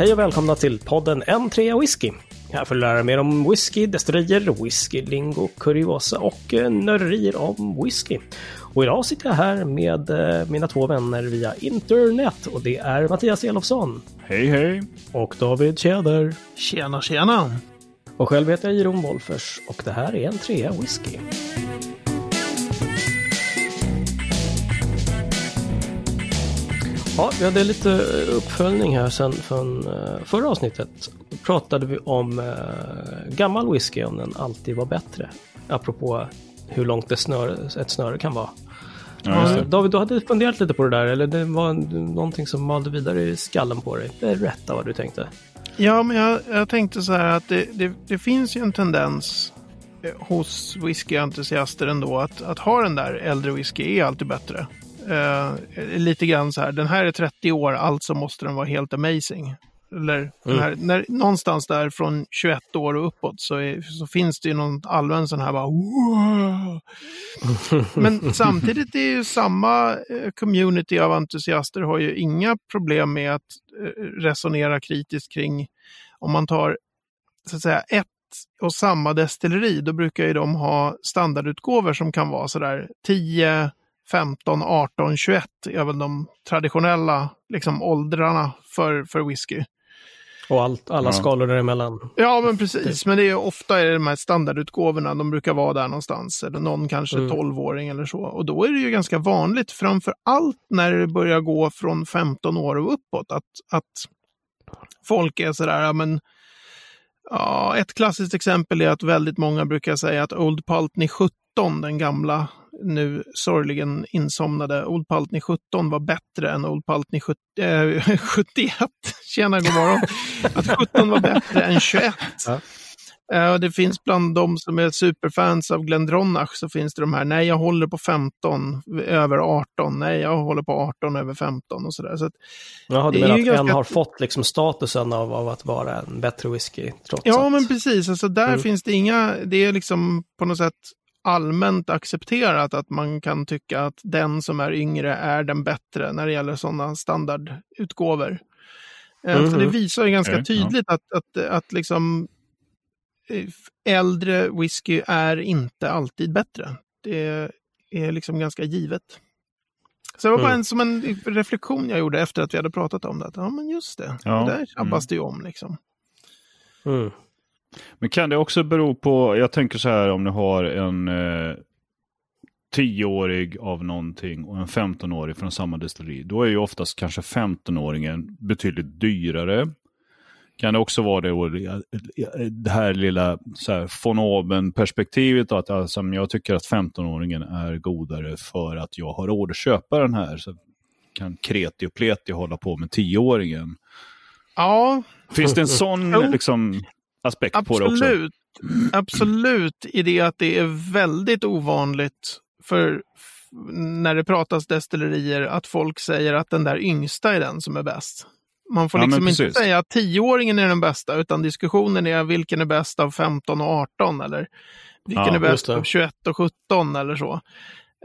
Hej och välkomna till podden N3 Whisky. Här får du lära mer om whisky, destillerier, whisky, lingo, kuriosa och eh, nörderier om whisky. Och idag sitter jag här med eh, mina två vänner via internet och det är Mattias Elofsson. Hej hej! Och David Tjäder. Tjena tjena! Och själv heter jag Jeroen Wolfers och det här är en trea whisky. Ja, vi hade lite uppföljning här sen från eh, förra avsnittet. Då pratade vi om eh, gammal whisky, om den alltid var bättre. Apropå hur långt det snöre, ett snöre kan vara. Ja, Ja, David, du hade funderat lite på det där, eller det var någonting som malde vidare i skallen på dig. Berätta vad du tänkte. Ja, men jag, jag tänkte så här att det, det, det finns ju en tendens eh, hos whiskyentusiaster ändå att, att ha den där äldre whisky är alltid bättre. Eh, lite grann så här, den här är 30 år, alltså måste den vara helt amazing. Eller den här, när, någonstans där från 21 år och uppåt så, är, så finns det ju någon allmän sån här bara wow. Men samtidigt är ju samma eh, community av entusiaster har ju inga problem med att eh, resonera kritiskt kring om man tar så att säga ett och samma destilleri, då brukar ju de ha standardutgåvor som kan vara sådär 10, 15, 18, 21 är väl de traditionella liksom, åldrarna för, för whisky. Och allt, alla Ja. skalor däremellan. Ja, men precis. Men det är ofta är det de här standardutgåvorna, de brukar vara där någonstans. Eller någon kanske Mm. 12-åring eller så. Och då är det ju ganska vanligt, framför allt när det börjar gå från 15 år och uppåt, att, att folk är sådär, ja men Ja, ett klassiskt exempel är att väldigt många brukar säga att Old Pultney 17, den gamla, nu sorgligen insomnade Old Pultney 17 var bättre än Old Pultney 70, eh, 71. Tjena, god morgon. Att 17 var bättre än 21. Ja. Eh, det finns bland de som är superfans av Glendronach så finns det de här, nej jag håller på 15 över 18, nej jag håller på 18 över 15 och sådär. Så att, Jaha, du menar att ganska- en har fått liksom statusen av, av att vara en bättre whisky trots Ja, att... men precis. Alltså, där Mm. finns det inga, det är liksom på något sätt allmänt accepterat att man kan tycka att den som är yngre är den bättre när det gäller sådana standardutgåvor. Eh, Mhm. Så det visar ju ganska ja. tydligt att, att, att liksom eh, äldre whisky är inte alltid bättre. Det är liksom ganska givet. Så det var bara Mm. en, som en reflektion jag gjorde efter att vi hade pratat om det. Att, ja, men just det. Ja, Det där tjabbas det ju om liksom. Mm. Men kan det också bero på, jag tänker så här om du har en eh, 10-årig av någonting och en 15-årig från samma destilleri. Då är ju oftast kanske 15-åringen betydligt dyrare. Kan det också vara det, och det- här lilla så här, von oben-perspektivet. Att alltså, jag tycker att 15-åringen är godare för att jag har råd att köpa den här. Så kan kreti och pleti hålla på med 10-åringen. Ja, Finns det en sån liksom, aspekt på det också? Absolut. Absolut i det att det är väldigt ovanligt för när det pratas destillerier att folk säger att den där yngsta är den som är bäst. Man får Ja, liksom inte säga att tioåringen är den bästa, utan diskussionen är vilken är bäst av 15 och 18 eller vilken Ja, är bäst av 21 och 17 eller så.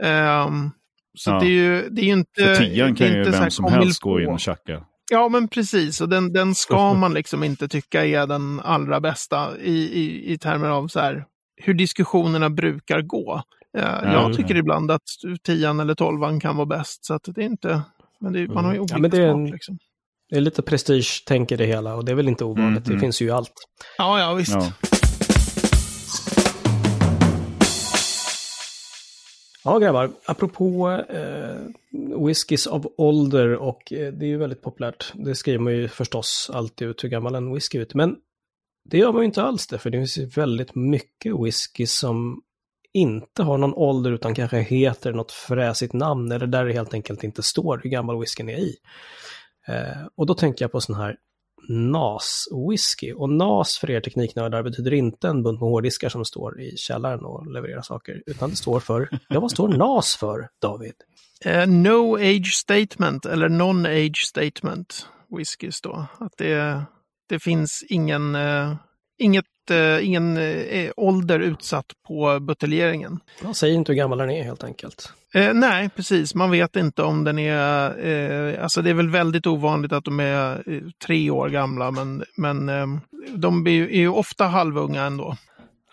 Ehm, så Ja. det är ju det är ju inte... För tian det är kan ju vem som helst gå in och tjacka. Ja, men precis. Och den, den ska man liksom inte tycka är den allra bästa i, i, i termer av så här, hur diskussionerna brukar gå. Eh, jag tycker ibland att tian eller tolvan kan vara bäst. Så att det är inte... Men det, man har ju Mm. olika Ja, det är en- smak. Liksom. Det är lite prestige-tänk i det hela och det är väl inte ovanligt. Mm, Det finns ju allt. Ja, ja, visst. Ja. Ja, grabbar. Apropå eh, whiskys av ålder och eh, det är ju väldigt populärt. Det skriver man ju förstås alltid ut hur gammal en whisky är. Men det gör man ju inte alls det, för det finns ju väldigt mycket whisky som inte har någon ålder utan kanske heter något fräsigt namn eller där det helt enkelt inte står hur gammal whiskyn är i. Eh, och då tänker jag på sån här NAS-whisky. Och NAS för er tekniknördar betyder inte en bunt med hårddiskar som står i källaren och levererar saker, utan det står för, ja vad står NAS för, David? Uh, no age statement eller non-age statement whiskys då. Att det, det finns ingen, uh, inget ingen eh, ålder utsatt på buteljeringen. Man säger inte hur gammal den är helt enkelt. Eh, nej, precis. Man vet inte om den är... Eh, alltså det är väl väldigt ovanligt att de är eh, tre år gamla, men, men eh, de är ju, är ju ofta halvunga ändå.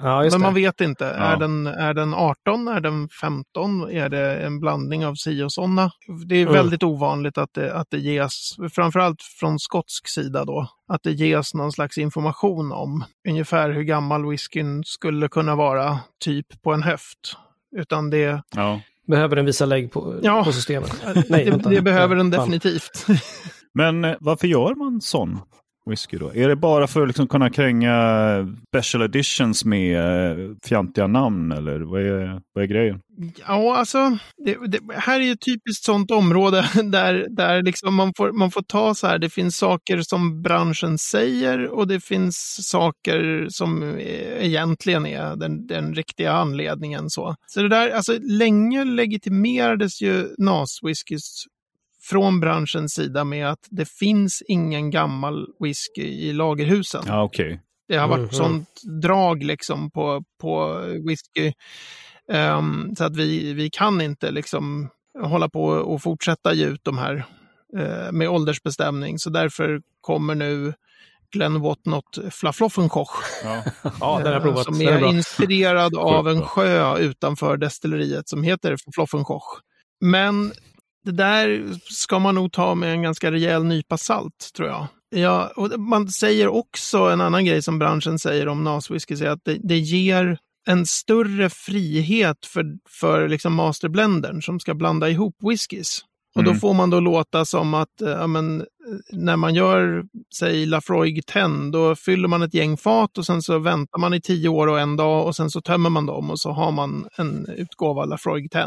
Ja, just Men det. man vet inte. Ja. Är, den, är den 18? Är den 15? Är det en blandning av si och sådana? Det är Mm. väldigt ovanligt att det, att det ges, framförallt från skotsk sida då, att det ges någon slags information om ungefär hur gammal whiskyn skulle kunna vara, typ på en höft. Utan det, Ja. Behöver den visa lägg på, Ja. på systemet? det, vänta. det behöver den definitivt. Men eh, varför gör man sån whisky då? Är det bara för att liksom kunna kränga special editions med eh, fjantiga namn eller vad är, vad är grejen? Ja, alltså, det, det, här är ju ett typiskt sånt område där, där liksom man, får, man får ta så här, det finns saker som branschen säger och det finns saker som eh, egentligen är den, den riktiga anledningen. Så, så det där, alltså länge legitimerades ju NAS-whiskys från branschens sida med att det finns ingen gammal whisky i lagerhusen. Ja, okej. Det har varit Mhm. sånt drag liksom på, på whisky. Ehm, så att vi, vi kan inte liksom hålla på och fortsätta ge ut de här eh, med åldersbestämning. Så därför kommer nu Glenn Whatnot Flafloffenkoch. Ja. Ja, den har provat. Som är är inspirerad av en sjö utanför destilleriet som heter Flafloffenkoch. Men det där ska man nog ta med en ganska rejäl nypa salt, tror jag. Ja, och man säger också en annan grej som branschen säger om NAS-whisky, att det, det ger en större frihet för, för liksom masterblendern som ska blanda ihop whiskys. Och då Mm. får man då låta som att eh, ja, men, eh, när man gör, säg Lafroig 10, då fyller man ett gäng fat och sen så väntar man i tio år och en dag och sen så tömmer man dem och så har man en utgåva Lafroig 10.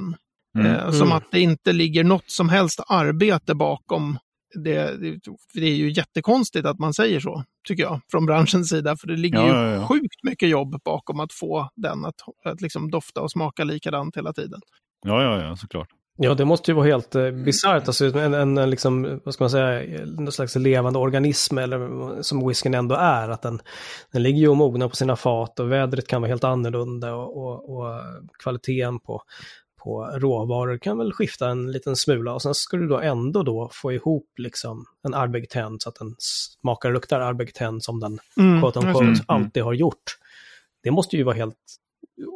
Mm. Eh, som Mm. att det inte ligger något som helst arbete bakom. Det, det, det är ju jättekonstigt att man säger så, tycker jag, från branschens sida. För det ligger Ja, ju ja, ja. sjukt mycket jobb bakom att få den att, att liksom dofta och smaka likadant hela tiden. ja, ja, ja, såklart. Ja, det måste ju vara helt eh, bisarrt. Alltså, en, en, en liksom, vad ska man säga, någon slags levande organism eller som whiskyn ändå är. Att den, den ligger ju och mognar på sina fat och vädret kan vara helt annorlunda och, och, och kvaliteten på, på råvaror kan väl skifta en liten smula. Och sen ska du då ändå då få ihop liksom en arbegten så att den smakar och luktar arbegten som den Mm, quote on jag quote Mm, mm. alltid har gjort. Det måste ju vara helt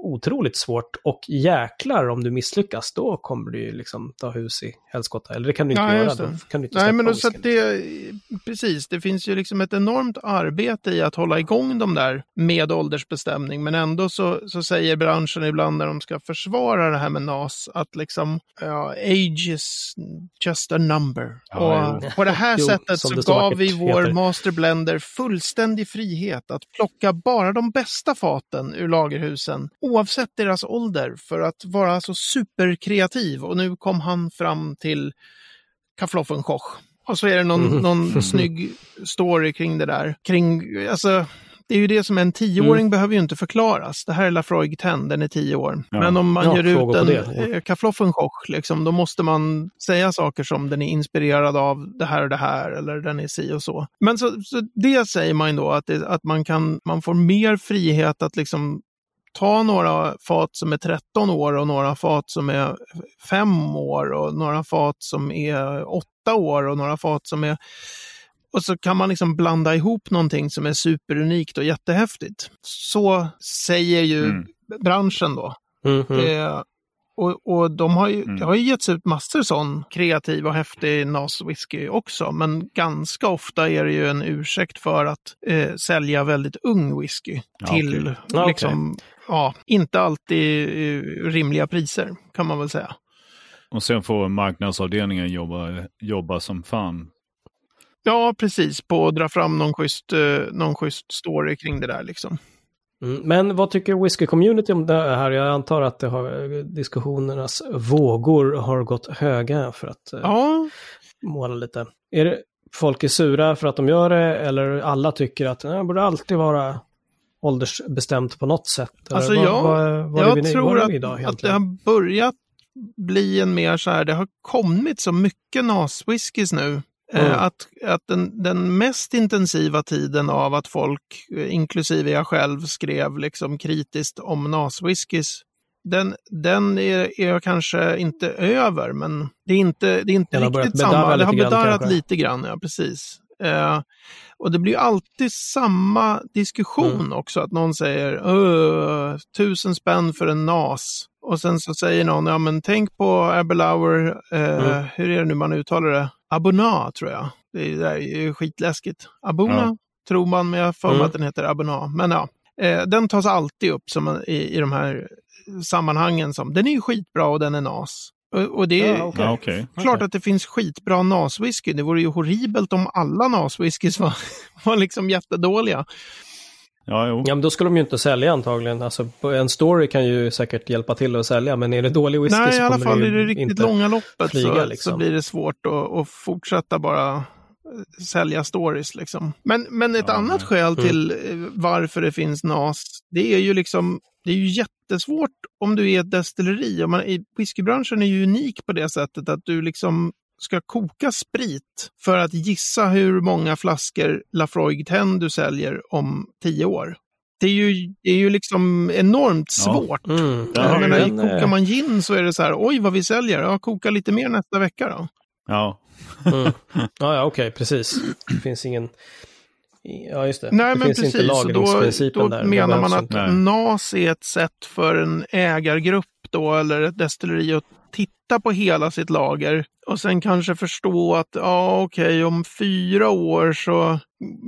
otroligt svårt och jäklar om du misslyckas då kommer du ju liksom ta hus i helskotta. Eller det kan du inte Ja, göra, då det. kan du inte Nej, men då, så att det, precis, det finns ju liksom ett enormt arbete i att hålla igång de där med åldersbestämning, men ändå så, så säger branschen ibland när de ska försvara det här med NAS att liksom, ja, age is just a number. Ja, och jo. på det här Jo, sättet så gav vi vår heter. masterblender fullständig frihet att plocka bara de bästa faten ur lagerhusen, oavsett deras ålder, för att vara så superkreativ. Och nu kom han fram till Kaffloffenkoch. Och så är det någon, Mhm. någon snygg story kring det där. Kring, alltså, det är ju det som en tioåring Mm. behöver ju inte förklaras. Det här är Lafroig 10, den är tio år. Ja. Men om man Ja, gör ut en ja. eh, Kaffloffenkoch, liksom, då måste man säga saker som den är inspirerad av det här och det här, eller den är si och så. Men så, så det säger man ju då, att, det, att man, kan, man får mer frihet att liksom ta några fat som är 13 år och några fat som är 5 år och några fat som är 8 år och några fat som är... Och så kan man liksom blanda ihop någonting som är superunikt och jättehäftigt. Så säger ju Mm. branschen då. Mm, mm. Eh, och, och de har ju, Mm. det har ju getts ut massor sån kreativ och häftig NAS whisky också. Men ganska ofta är det ju en ursäkt för att eh, sälja väldigt ung whisky Ja, till okej. liksom, ja, inte alltid eh, rimliga priser kan man väl säga. Och sen får marknadsavdelningen jobba, jobba som fan. Ja, precis. På att dra fram någon schysst, eh, någon schysst story kring det där liksom. Mm. Men vad tycker whisky-community om det här? Jag antar att det har, diskussionernas vågor har gått höga för att eh, Ja, måla lite. Är det folk är sura för att de gör det eller alla tycker att det borde alltid vara åldersbestämt på något sätt? Eller Alltså, vad, jag- vad, vad jag vi, tror att, idag att det har börjat bli en mer så här, det har kommit så mycket NAS-whiskys nu. Mm. Att, att den, den mest intensiva tiden av att folk, eh, inklusive jag själv, skrev liksom kritiskt om NAS-whiskys, den, den är, är kanske inte över, men det är inte, det är inte riktigt samma. Det har bedarrat kanske. lite grann, ja precis. Eh, och det blir alltid samma diskussion Mm. också, att någon säger "Öh, tusen spänn för en NAS. Och sen så säger någon, ja men tänk på Abelauer, eh, Mm. hur är det nu man uttalar det? Abona tror jag. Det är, det är ju skitläskigt. Abona Ja. tror man, men jag har för mig Mm. att den heter Abona. Men ja, eh, den tas alltid upp som i, i de här sammanhangen som, den är ju skitbra och den är NAS. Och, och det är Ja, okej. Ja, okej. klart Okej. att det finns skitbra NAS-whisky. Det vore ju horribelt om alla NAS-whiskys var, var liksom jättedåliga. Ja, jo. Ja, men då skulle de ju inte sälja antagligen. Alltså, en story kan ju säkert hjälpa till att sälja, men är det dålig whisky Nej, så i alla kommer fall det i det riktigt långa loppet flyga, så, liksom. så blir det svårt att, att fortsätta bara eh, sälja stories. Liksom. Men, men ett Ja, annat skäl Mm. till eh, varför det finns NAS, det är ju liksom det är ju jättesvårt om du är ett destilleri. Om man, whiskybranschen är ju unik på det sättet att du liksom ska koka sprit för att gissa hur många flaskor Lafroig 10 du säljer om tio år. Det är ju, det är ju liksom enormt Ja. svårt. Mm. Ja, Jag menar, den, kokar eh, man gin så är det så här, oj vad vi säljer, ja, koka lite mer nästa vecka då. Ja. Mm. Ja, ja okej, precis. Det finns ingen... Ja, just det. Nej, det men finns precis, inte och då, lagringsprincipen då där. Menar man att inte. Nej. NAS är ett sätt för en ägargrupp då, eller ett destilleri att titta på hela sitt lager och sen kanske förstå att ja, okej, om fyra år så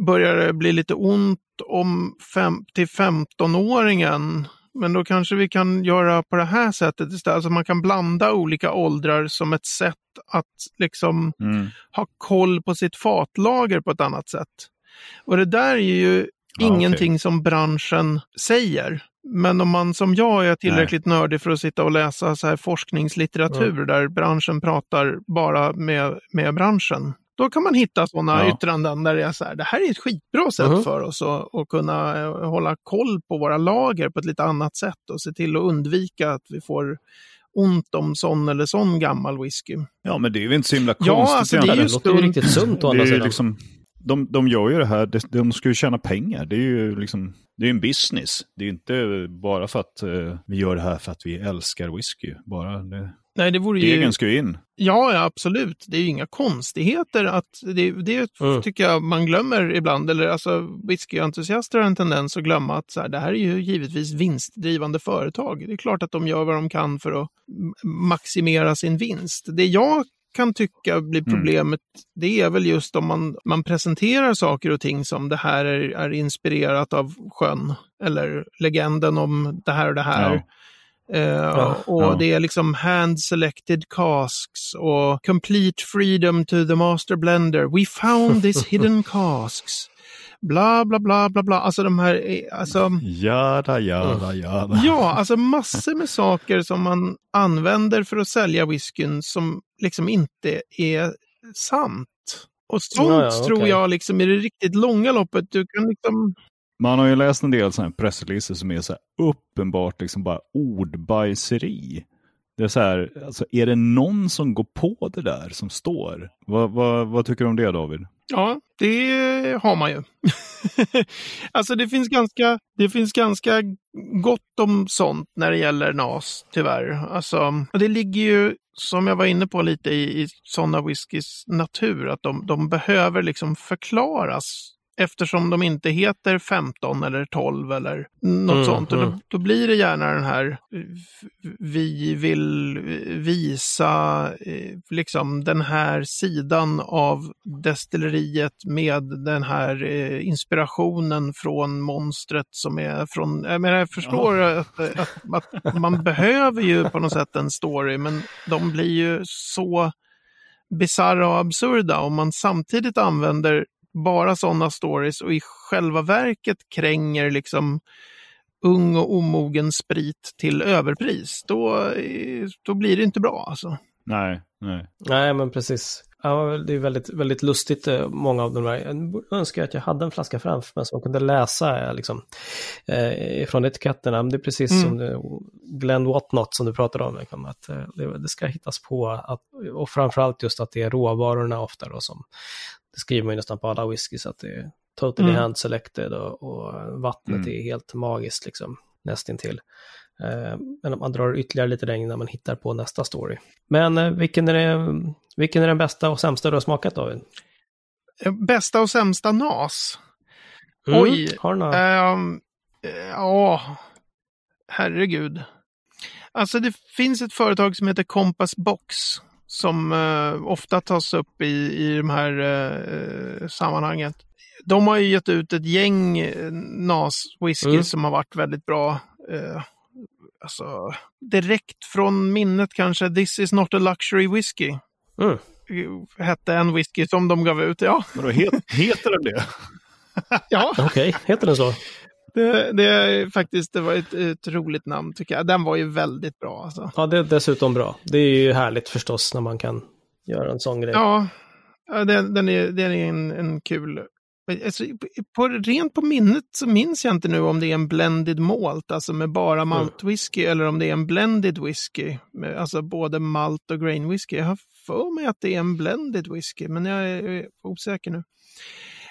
börjar det bli lite ont om fem, till 15-åringen. Men då kanske vi kan göra på det här sättet istället. Alltså man kan blanda olika åldrar som ett sätt att liksom Mm. ha koll på sitt fatlager på ett annat sätt. Och det där är ju Ja, ingenting som branschen säger. Men om man som jag är tillräckligt nördig för att sitta och läsa så här forskningslitteratur där branschen pratar bara med, med branschen. Då kan man hitta sådana Ja. yttranden där det är så här, det här är ett skitbra sätt Mhm. för oss att, att kunna eh, hålla koll på våra lager på ett lite annat sätt och se till att undvika att vi får ont om sån eller sån gammal whisky. ja, men det är ju inte så himla Ja, konstigt alltså, det är Ja, ju det låter ju riktigt sunt å andra sidan. liksom, de, de gör ju det här, de, de ska ju tjäna pengar. Det är ju liksom, det är en business. Det är ju inte bara för att eh, vi gör det här för att vi älskar whisky. Bara det, Nej, det vore ju... degen ska ju in. Ja, ja, absolut. Det är ju inga konstigheter. att Det, det Mm. tycker jag man glömmer ibland. Eller alltså, whiskyentusiaster har en tendens att glömma att så här, det här är ju givetvis vinstdrivande företag. Det är klart att de gör vad de kan för att maximera sin vinst. Det jag kan tycka blir Mm. problemet, det är väl just om man, man presenterar saker och ting som det här är, är inspirerat av sjön. Eller legenden om det här och det här. Ja. Eh, och ja. det är liksom hand selected casks och complete freedom to the master blender. We found this hidden casks. Bla, bla, bla, bla, bla. Alltså de här, eh, alltså, Jada, jada, jada. ja, alltså massor med saker som man använder för att sälja whiskyn som liksom inte är sant. Och sånt Ja, ja, tror jag liksom i det riktigt långa loppet, du kan liksom Man har ju läst en del här pressreleaser som är så här uppenbart liksom bara ordbajseri. Det är så här, alltså är det någon som går på det där som står? Vad, vad, vad tycker du om det David? Ja, det har man ju. alltså det finns, ganska, det finns ganska gott om sånt när det gäller NAS, tyvärr. Alltså, det ligger ju, som jag var inne på lite i, i sådana whiskys natur, att de, de behöver liksom förklaras eftersom de inte heter 15 eller 12 eller något Mm, sånt. Och då, mm. då blir det gärna den här, vi vill visa eh, liksom den här sidan av destilleriet med den här eh, inspirationen från monstret som är från, jag menar jag förstår att, att, att man behöver ju på något sätt en story men de blir ju så bisarra och absurda om man samtidigt använder bara sådana stories och i själva verket kränger liksom ung och omogen sprit till överpris, då, eh, då blir det inte bra alltså. Nej, nej. Nej, men precis. Ja, det är väldigt, väldigt lustigt, eh, många av de här. Jag önskar att jag hade en flaska framför mig som man kunde läsa eh, liksom, eh, från etiketterna. Det är precis Mm. som det, Glenn Whatnot som du pratade om, liksom, att eh, det, det ska hittas på, att, och framförallt just att det är råvarorna ofta då som, det skriver man ju nästan på alla whiskys, att det är totally Mm. hand selected och, och vattnet Mm. är helt magiskt, liksom, nästintill. Eh, Men man drar ytterligare lite längre när man hittar på nästa story. Men eh, vilken är, det, vilken är den bästa och sämsta du har smakat David? Eh, Bästa och sämsta NAS? Mm. Oj. Har du några? Eh, Ja, herregud. Alltså det finns ett företag som heter Compass Box som eh, ofta tas upp i, i de här eh, sammanhanget. De har ju gett ut ett gäng eh, NAS-whisky Mm. som har varit väldigt bra. Eh, alltså, direkt från minnet kanske, This is not a luxury whisky. Mm. Hette en whisky som de gav ut. Ja, Vadå, het, heter den det? ja. Okej, heter den så? Det, det är faktiskt det var ett, ett roligt namn tycker jag. Den var ju väldigt bra. Alltså. Ja, det är dessutom bra. Det är ju härligt förstås när man kan göra en sån grej. Ja, den, den är, den är en, en kul... Alltså, på, rent på minnet så minns jag inte nu om det är en blended malt, alltså med bara maltwhisky, eller om det är en blended whisky, med, alltså både malt och grain whisky. Jag har för mig att det är en blended whisky, men jag är, jag är osäker nu.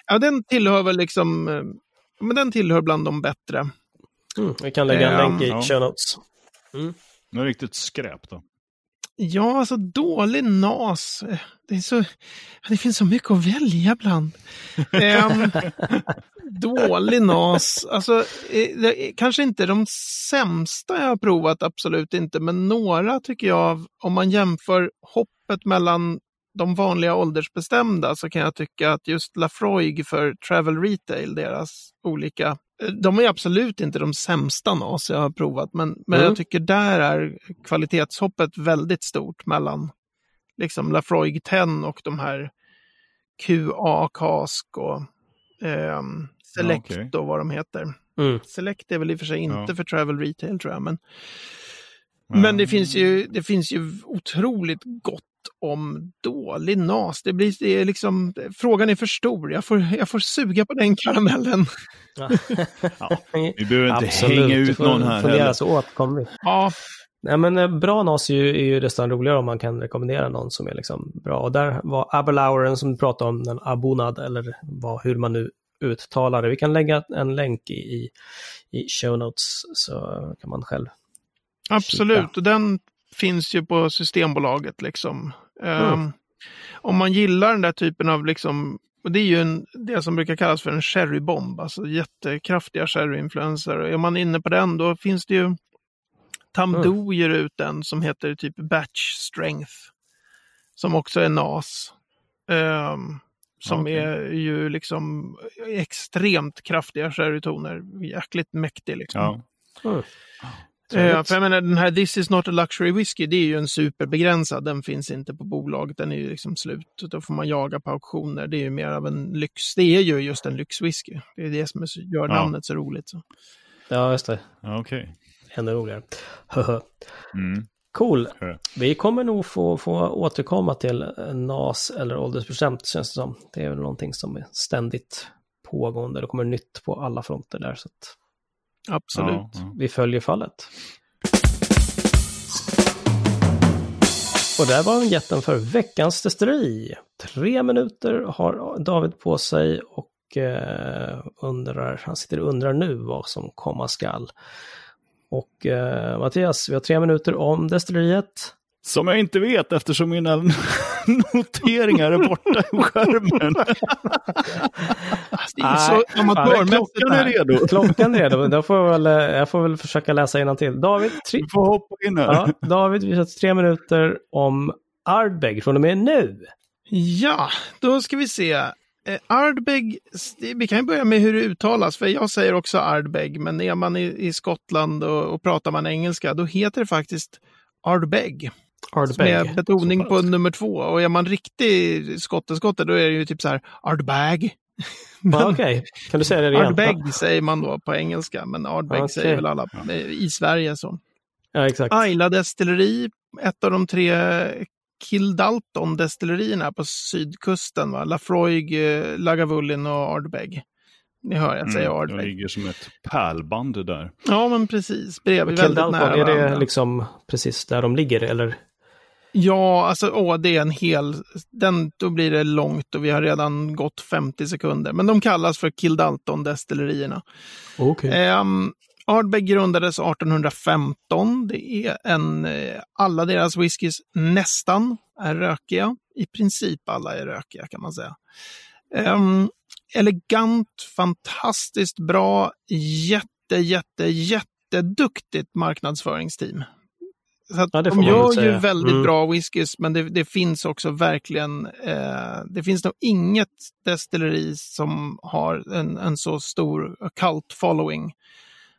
Ja, den tillhör väl liksom, eh, men den tillhör bland de bättre. Mm. Vi kan lägga en länk i Ja. show notes. Det är riktigt skräp då. Ja, alltså dålig nas. Det, är så, det finns så mycket att välja bland. Ehm, dålig nas. Alltså, eh, kanske inte de sämsta jag har provat, absolut inte. Men några tycker jag, om man jämför hoppet mellan de vanliga åldersbestämda så kan jag tycka att just Lafroig för Travel Retail, deras olika eh, de är absolut inte de sämsta NAS jag har provat, men, men Mm. jag tycker där är kvalitetshoppet väldigt stort mellan liksom Lafroig 10 och de här QA Cask och ehm, Select okej. och vad de heter. Mm. Select är väl i och för sig inte Ja. för Travel Retail tror jag, men, Ja. men det finns ju, det finns ju otroligt gott om dålig NAS. Det blir, det är liksom, frågan är för stor. Jag får, jag får suga på den karamellen. Ja. Ja, vi behöver inte Absolut. hänga ut någon här fundera heller. så vi. Ja, Nej men eh, bra NAS är ju, är ju nästan roligare om man kan rekommendera någon som är liksom bra. Och där var Abelauren som du pratade om, den Abonad eller vad, hur man nu uttalar det. Vi kan lägga en länk i, i, i show notes så kan man själv. Absolut, och den finns ju på Systembolaget liksom. Mm. om man gillar den där typen av liksom, och det är ju en, det som brukar kallas för en sherrybomb, alltså jättekraftiga sherryinfluenser. Och är man inne på den då finns det ju Tamdo ger ut en som heter typ Batch Strength. Som också är NAS. Ehm, som Okej. är ju liksom extremt kraftiga sherrytoner. Jäkligt mäktig liksom. Ja. Mm. Eh, Trevligt. för jag menar den här This is not a luxury whisky, det är ju en superbegränsad. Den finns inte på bolaget, den är ju liksom slut. Då får man jaga på auktioner. Det är ju mer av en lyx. Det är ju just en lyxwhisky. Det är det som gör Ja. namnet så roligt. Så. Ja, just det. Ja, Okej. Ännu roligare. Mm. cool. Ja. Vi kommer nog få, få återkomma till eh, NAS eller åldersbestämt känns det som. Det är väl någonting som är ständigt pågående. Det kommer nytt på alla fronter där. Så att Absolut. Ja, ja. vi följer fallet. Och där var jätten för veckans destilleri. Tre minuter har David på sig och eh, undrar, han sitter och undrar nu vad som komma skall. Och eh, Mattias, vi har tre minuter om destilleriet. Som jag inte vet eftersom mina noteringar är borta i skärmen. Alltså, är så Nej, amatörmässigt Klockan är redo. Klockan är redo, då får jag, väl, eh, jag får väl försöka läsa till. David, tre, Du får hoppa in här. ja, David, vi har tre minuter om Ardbeg från och med nu. Ja, då ska vi se. Eh, Ardbeg, vi kan börja med hur det uttalas, för jag säger också Ardbeg, men är man i, i Skottland och, och pratar man engelska, då heter det faktiskt Ardbeg. Med betoning på nummer två. Och är man riktig skotteskotte, då är det ju typ så här Ardbag. Okej, kan du säga det igen? Ardbeg säger man då på engelska, men Ardbeg Okej. säger väl alla i Sverige så. Ja, exakt. Ayla destilleri, ett av de tre Kildalton-destillerierna på sydkusten. Va? Lafroig, eh, Lagavulin och Ardbeg. Ni hör, jag säger Mm, Ardbeg. det ligger som ett pärlband där. Ja, men precis. Bredvid, väldigt nära är det varandra. liksom precis där de ligger eller? Ja, alltså åh, det är en hel... Den, då blir det långt och vi har redan gått 50 sekunder. Men de kallas för Kildalton-destillerierna. Okej. Um, Ardbeg grundades 1815. Det är en... eh, Alla deras whiskys nästan är rökiga. I princip alla är rökiga kan man säga. Ehm, elegant, fantastiskt bra, jätte, jätte, jätteduktigt marknadsföringsteam. Så Ja, de gör ju väldigt Mm. bra whiskys, men det, det finns också verkligen, eh, det finns nog inget destilleri som har en, en så stor cult following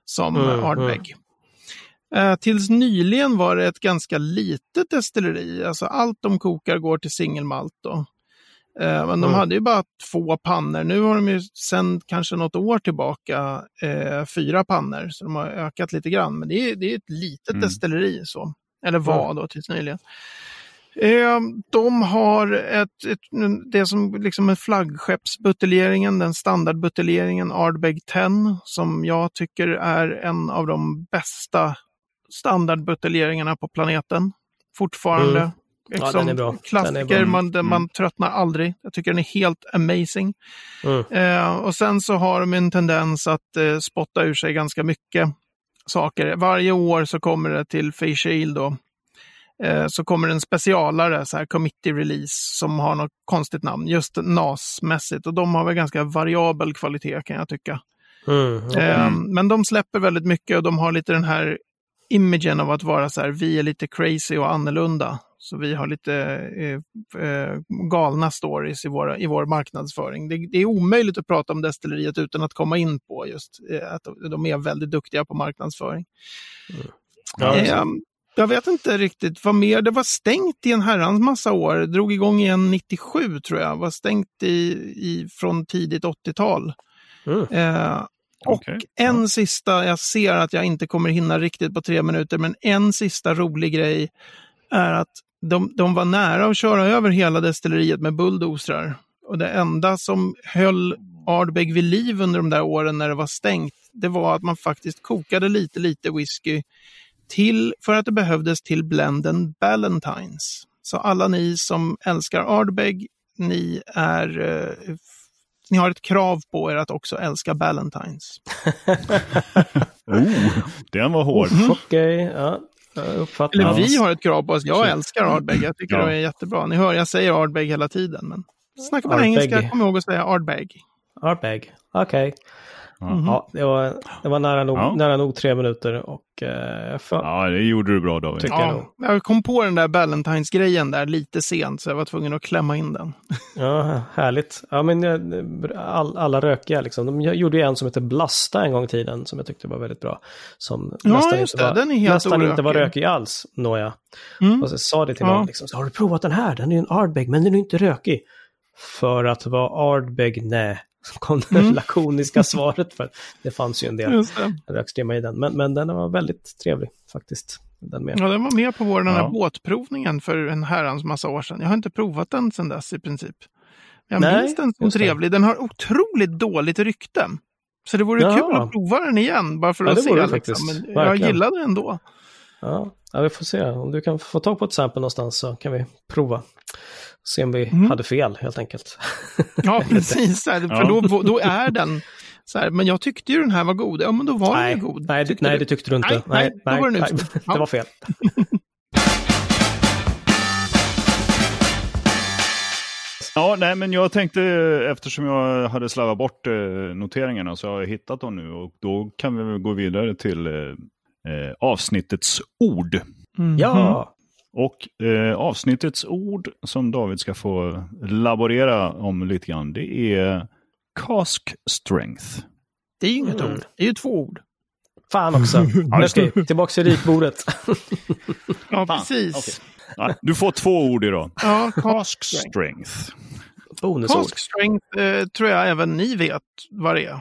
som Mm, Ardbeg. Eh, tills nyligen var det ett ganska litet destilleri. Alltså allt de kokar går till singelmalt. Då. Eh, men de Mm. hade ju bara två pannor. Nu har de ju sedan kanske något år tillbaka eh, fyra pannor. Så de har ökat lite grann. Men det är, det är ett litet Mm. destilleri. Så. Eller var då tills nyligen. Eh, de har ett, ett, det som liksom är flaggskeppsbuteljeringen, den standardbuteljeringen Ardbeg 10, som jag tycker är en av de bästa standardbuteljeringarna på planeten. Fortfarande. Mm. Ja, den är bra. Den är Klassiker, bra. man, den- man Mm. tröttnar aldrig. Jag tycker den är helt amazing. Mm. Eh, och sen så har de en tendens att eh, spotta ur sig ganska mycket saker. Varje år så kommer det till Facial då. Eh, så kommer en specialare, så här committee release, som har något konstigt namn, just NAS-mässigt. Och de har väl ganska variabel kvalitet kan jag tycka. Mm. okej. Eh, Men de släpper väldigt mycket och de har lite den här imagen av att vara så här, vi är lite crazy och annorlunda. Så vi har lite eh, eh, galna stories i, våra, i vår marknadsföring. Det, det är omöjligt att prata om destilleriet utan att komma in på just eh, att de är väldigt duktiga på marknadsföring. Ja, just det. Eh, jag vet inte riktigt vad mer. Det var stängt i en herrans massa år. Det drog igång igen 97 tror jag. Var stängt i, i, från tidigt 80-tal. Mm. Eh, och Okej. en sista, jag ser att jag inte kommer hinna riktigt på tre minuter, men en sista rolig grej är att de, de var nära att köra över hela destilleriet med bulldozrar. Och det enda som höll Ardbeg vid liv under de där åren när det var stängt, det var att man faktiskt kokade lite, lite whisky till, för att det behövdes till blenden Ballantines. Så alla ni som älskar Ardbeg, ni är eh, ni har ett krav på er att också älska Ballantines. Oh, den var hård. Okej, ja. Uppfattar. Eller vi har ett krav på oss. Jag älskar Ardbeg. Jag tycker Ja. det är jättebra. Ni hör, jag säger Ardbeg hela tiden. Men snacka bara Ardbeg. engelska, kom ihåg att säga Ardbeg. Artbag. Okej. Mhm. Ja, det var, det var nära, nog, Ja. nära nog tre minuter och eh, för, Ja, det gjorde du bra David. Tycker jag Ja, nog. jag kom på den där Ballantines-grejen där lite sent, så jag var tvungen att klämma in den. Ja, härligt. Ja, men eh, all, alla rökiga liksom. De gjorde ju en som heter Blasta en gång i tiden som jag tyckte var väldigt bra. Som Ja, nästan, just inte, det. var, Den är helt nästan inte var rökig alls, nåja. Mm. Och så sa det till Ja. någon, liksom, så, har du provat den här? Den är ju en Ardbeg, men den är inte rökig. För att vara Ardbeg, nej. Så kom det Mm. lakoniska svaret för det fanns ju en del rökstrimma i den. Men, men den var väldigt trevlig faktiskt. Den med. Ja, den var med på vår den här Ja. båtprovningen för en herrans massa år sedan. Jag har inte provat den sedan dess i princip. Jag Nej, minns den som trevlig. Den har otroligt dåligt rykte. Så det vore Ja. kul att prova den igen, bara för Ja, att se. det Liksom. faktiskt. Men jag Verkligen. gillar den ändå. Ja, ja, vi får se. Om du kan få tag på ett sample någonstans så kan vi prova. Se om vi Mm. hade fel helt enkelt. Ja, precis. Här, för Ja. då, då är den så här, men jag tyckte ju den här var god. Ja, men då var den nej, ju god. nej, tyckte nej, du. det tyckte du inte. Nej, nej, då var den. Ja. det var fel. Ja, nej, men jag tänkte eftersom jag hade slarvat bort eh, noteringarna så har jag hittat dem nu och då kan vi gå vidare till eh, eh, avsnittets ord. Mhm. Ja, Och eh, avsnittets ord som David ska få laborera om lite grann, det är cask strength. Det är ju inget Mm. ord. Det är ju två ord. fan också. Okej, tillbaka till ritbordet. Ja, Fan, precis. okej. Ja, du får två ord idag. Ja, Cask strength. Bonusord. Cask strength eh, tror jag även ni vet vad det är.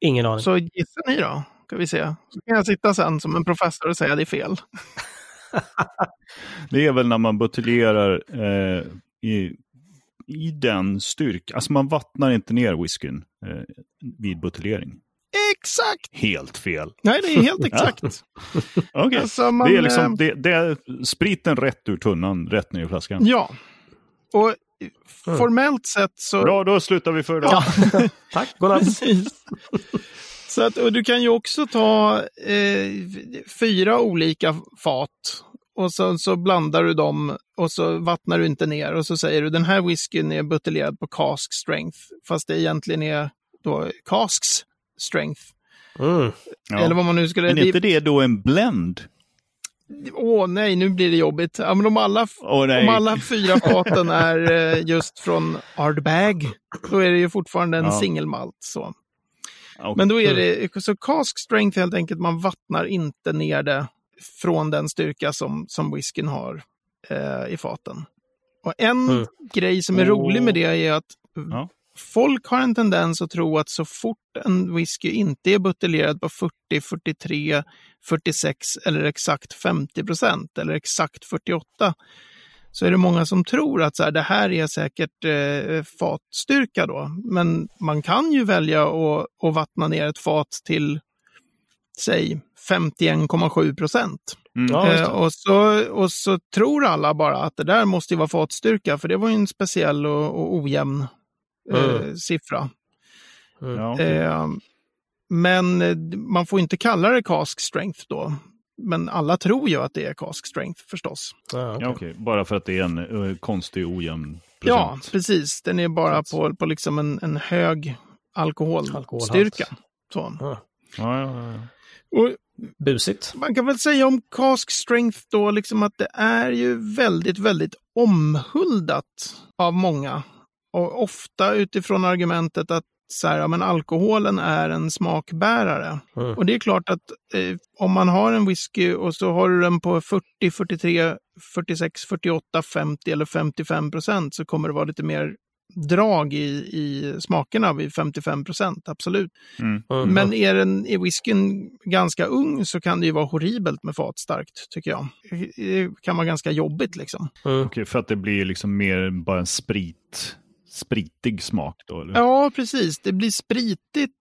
Ingen aning. Så gissar ni då? Ska vi se. Så kan jag sitta sen som en professor och säga det är fel. det är väl när man buteljerar eh, i, i den styrka. Alltså man vattnar inte ner whiskyn eh, vid buteljering. Exakt! Helt fel. Nej, det är helt exakt. okay. Alltså, man, det är liksom eh, det, det är spriten rätt ur tunnan, rätt ner i flaskan. Ja. Och formellt sett så... Bra, då slutar vi för idag. Ja. Tack, godnatt. Precis. Så att, och du kan ju också ta eh, fyra olika fat och så, så blandar du dem och så vattnar du inte ner och så säger du den här whiskyn är buteljerad på cask strength fast det egentligen är då casks strength. Mm. Ja. Eller vad man nu skulle... Men är inte det då en blend? Åh nej, nu blir det jobbigt. Ja, men om, alla, nej. om alla fyra faten är eh, just från Ardbag, då är det ju fortfarande en Ja. singelmalt. Så. Ja, Men då är det, så cask strength helt enkelt, man vattnar inte ner det från den styrka som, som whiskyn har eh, i faten. Och en Mm. grej som är rolig med det är att Ja. folk har en tendens att tro att så fort en whisky inte är buteljerad på 40, 43, 46 eller exakt 50 procent eller exakt 48 så är det många som tror att så här, det här är säkert eh, fatstyrka då. Men man kan ju välja att, att vattna ner ett fat till, säg 51,7 procent. Mm. Eh, och, så, och så tror alla bara att det där måste ju vara fatstyrka, för det var ju en speciell och, och ojämn eh, Mm. siffra. Mm. Eh, men eh, man får inte kalla det cask strength då. Men alla tror ju att det är cask strength förstås. Ja, okej. Ja, okej. Bara för att det är en eh, konstig ojämn Ja, procent. precis. Den är bara på, på liksom en, en hög alkoholstyrka. Så. Ja. Ja, ja, ja. Och Busigt. man kan väl säga om cask strength då liksom att det är ju väldigt, väldigt omhuldat av många. Och ofta utifrån argumentet att så här, ja, men alkoholen är en smakbärare. Mm. Och det är klart att eh, om man har en whisky och så har du den på 40, 43, 46, 48, 50 eller 55 procent så kommer det vara lite mer drag i, i smakerna vid 55 procent, absolut. Mm. Mm. Men är, den, är whiskyn ganska ung så kan det ju vara horribelt med fatstarkt, tycker jag. Det kan vara ganska jobbigt liksom. Mm. Okej, för att det blir liksom mer bara en sprit, spritig smak då? Eller? Ja, precis. Det blir spritigt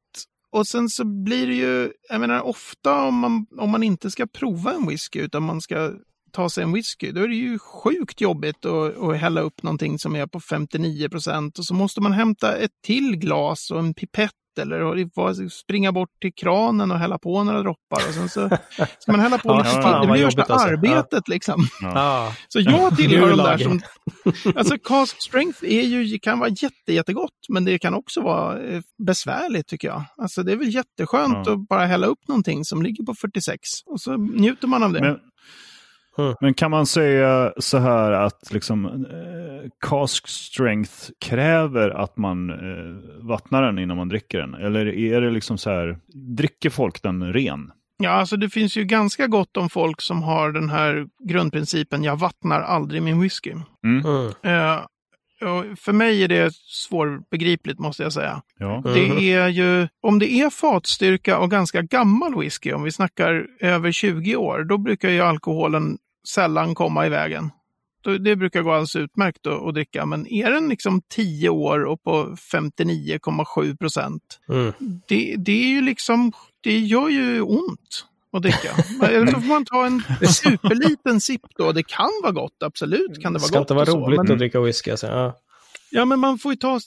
och sen så blir det ju, jag menar ofta om man, om man inte ska prova en whisky utan man ska ta sig en whisky, då är det ju sjukt jobbigt att, att hälla upp någonting som är på 59 procent och så måste man hämta ett till glas och en pipett eller springa bort till kranen och hälla på några droppar och sen så ska man hälla på Ja, lite fan, till. Det blir värsta alltså. arbetet liksom. Ja. Så jag tillhör de där som... Alltså cask strength är ju, kan vara jätte, jättegott, men det kan också vara eh, besvärligt tycker jag. Alltså det är väl jätteskönt Ja. att bara hälla upp någonting som ligger på 46 och så njuter man av det. Men, Mm. men kan man säga så här att liksom, eh, cask strength kräver att man eh, vattnar den innan man dricker den? Eller är det liksom så här, dricker folk den ren? Ja, alltså det finns ju ganska gott om folk som har den här grundprincipen, jag vattnar aldrig min whisky. Mm. Mm. Eh, för mig är det svårbegripligt måste jag säga. Ja. Det är ju, om det är fatstyrka och ganska gammal whisky, om vi snackar över 20 år, då brukar ju alkoholen sällan komma i vägen. Det brukar gå alldeles utmärkt att, att dricka, men är den liksom 10 år och på 59,7 procent, Mm. det, det är ju liksom, det gör ju ont att dricka. Eller så får man ta en superliten sipp då. Det kan vara gott, absolut kan det Det vara ska gott. inte vara och så, roligt men- att dricka whisky. Alltså. Ja. Ja, men man får ju ta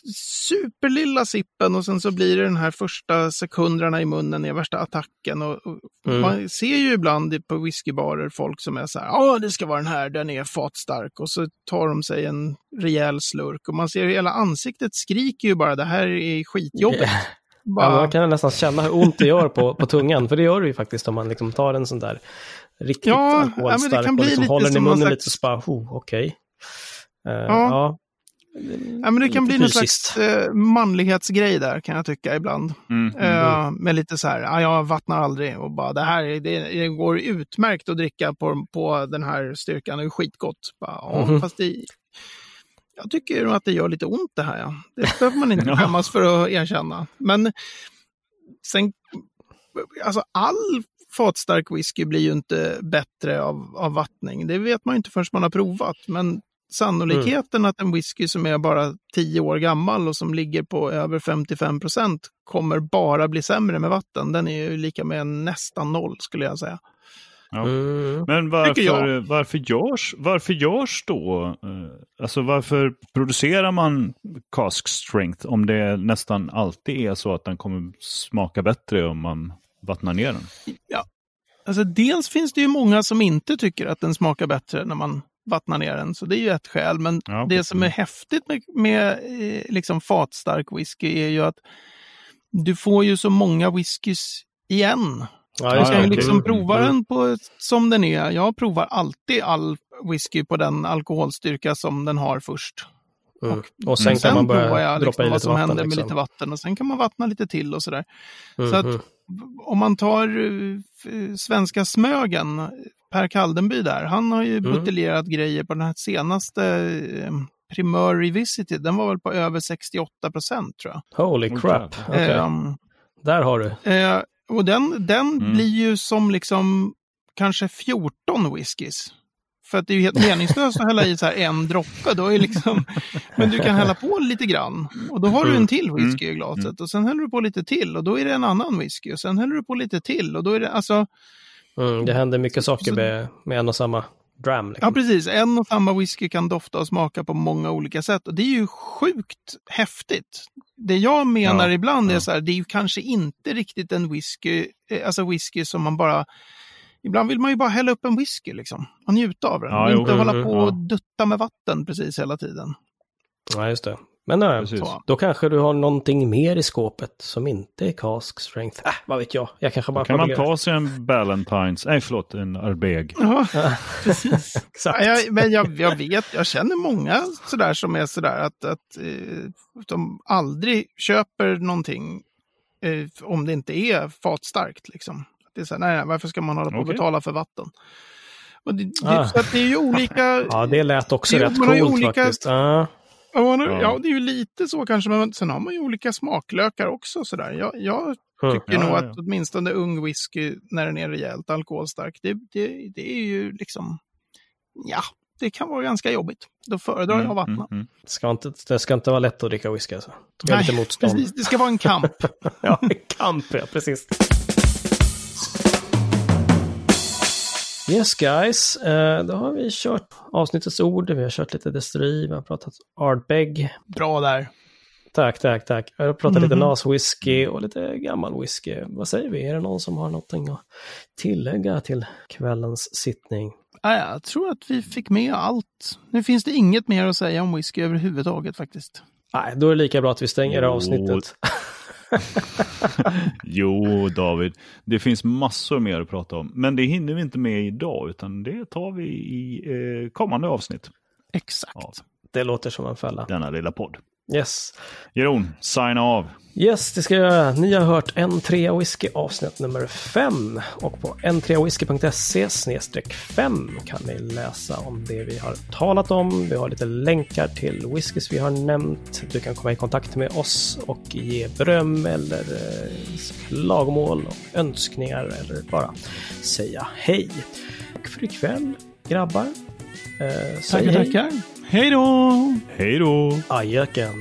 superlilla sippen och sen så blir det den här första sekunderna i munnen är värsta attacken. Och, och Mm. Man ser ju ibland på whiskybarer folk som är så här, ja det ska vara den här, den är fatstark. Och så tar de sig en rejäl slurk och man ser hela ansiktet skriker ju bara, det här är skitjobbigt. Ja, Bara, man kan nästan känna hur ont det gör på, på tungan. För det gör det ju faktiskt om man liksom tar en sån där riktigt Ja, ja, men det alkoholstark kan och bli liksom lite håller den i någon munnen slags- lite så bara, oh, okej. Eh, Ja. ja. ja, men det kan bli någon fysiskt. slags eh, manlighetsgrej där kan jag tycka ibland. Mm. Eh, med lite så här, ja, jag vattnar aldrig och bara det här är- det, det går utmärkt att dricka på, på den här styrkan, det är skitgott. Bara, ja, Mhm. fast det, jag tycker att det gör lite ont det här. Ja. Det behöver man inte skämmas för att erkänna. Men sen, alltså all fatstark whisky blir ju inte bättre av, av vattning. Det vet man ju inte förrän man har provat. Men sannolikheten mm. att en whisky som är bara 10 år gammal och som ligger på över 55 procent kommer bara bli sämre med vatten, den är ju lika med nästan noll skulle jag säga. Ja. Mm. Men varför, varför, görs, varför görs då, eh, alltså varför producerar man cask strength om det nästan alltid är så att den kommer smaka bättre om man vattnar ner den? Ja, alltså dels finns det ju många som inte tycker att den smakar bättre när man vattnar ner den, så det är ju ett skäl. Men ja, det som är häftigt med, med eh, liksom fatstark whisky är ju att du får ju så många whiskys igen Ja, jag kan ju liksom prova mm. den på, som den är. Jag provar alltid all whisky på den alkoholstyrka som den har först. Mm. Och, och sen, sen kan man börja jag droppa liksom i lite vad som vatten, händer med liksom. lite vatten och sen kan man vattna lite till och sådär. Mm. Så att mm. om man tar uh, svenska Smögen, Per Kaldenby där, han har ju mm. buteljerat grejer på den här senaste uh, Primör Revisited, den var väl på över 68 procent tror jag. Holy crap. Okay. Um, där har du. Uh, och den, den mm. blir ju som liksom kanske 14 whiskys. För att det är ju helt meningslöst att hälla i så här en droppe. Då är liksom, men du kan hälla på lite grann. Och då har du en till whisky i glaset. Mm. Och sen häller du på lite till och då är det en annan whisky. Och sen häller du på lite till och då är det alltså... Mm, det händer mycket saker med, med en och samma dram. Liksom. Ja, precis. En och samma whisky kan dofta och smaka på många olika sätt. Och det är ju sjukt häftigt. Det jag menar ja, ibland ja. är så här, det är ju kanske inte riktigt en whisky, eh, alltså whisky som man bara Ibland vill man ju bara hälla upp en whisky liksom och njuta av den. Ja, och inte jo, hålla på och dutta med vatten precis hela tiden. Ja, just det. Men nej, då kanske du har någonting mer i skåpet som inte är cask strength. Äh, vad vet jag. Jag kanske bara kan man ta sig en Ballantines, nej förlåt, en Arbeg. Ja, precis. Exakt. Ja, jag, men jag, jag, vet, jag känner många sådär som är sådär att, att eh, de aldrig köper någonting eh, om det inte är fatstarkt. Liksom. Det är så här, nej, nej, varför ska man hålla på och betala för vatten? Och det, det, ah. så att det är ju olika... Ja, det lät också det, rätt coolt olika, faktiskt. Ah. Ja, nu, ja, det är ju lite så kanske, men sen har man ju olika smaklökar också. Sådär. Jag, jag tycker ja, nog ja, att åtminstone ung whisky, när den är rejält alkoholstark, det, det, det är ju liksom, ja, det kan vara ganska jobbigt. Då föredrar mm, jag att vattna. Mm, mm. Det, ska inte, det ska inte vara lätt att dricka whisky alltså. Det Nej, precis. Det ska vara en kamp. ja, en kamp, ja, precis. Yes guys, uh, då har vi kört avsnittets ord, vi har kört lite desteri, vi har pratat Ardbeg. Bra där. Tack, tack, tack. Jag har pratat mm -hmm. lite mhm. NAS-whisky och lite gammal whisky. Vad säger vi? Är det någon som har någonting att tillägga till kvällens sittning? Jag tror att vi fick med allt. Nu finns det inget mer att säga om whisky överhuvudtaget faktiskt. Nej, då är det lika bra att vi stänger oh. avsnittet. jo, David, det finns massor mer att prata om. Men det hinner vi inte med idag, utan det tar vi i eh, kommande avsnitt. Exakt. Ja. Det låter som en fälla. Denna lilla podd. Yes. Jeroen, signa av. Yes, det ska jag göra. Ni har hört en 3 whisky avsnitt nummer 5 och på n3whisky.se 5 kan ni läsa om det vi har talat om. Vi har lite länkar till whiskys vi har nämnt. Du kan komma i kontakt med oss och ge beröm eller eh, klagomål och önskningar eller bara säga hej. Tack för ikväll grabbar. Eh, tackar, tackar. Hej då! Hej då! Ajöken.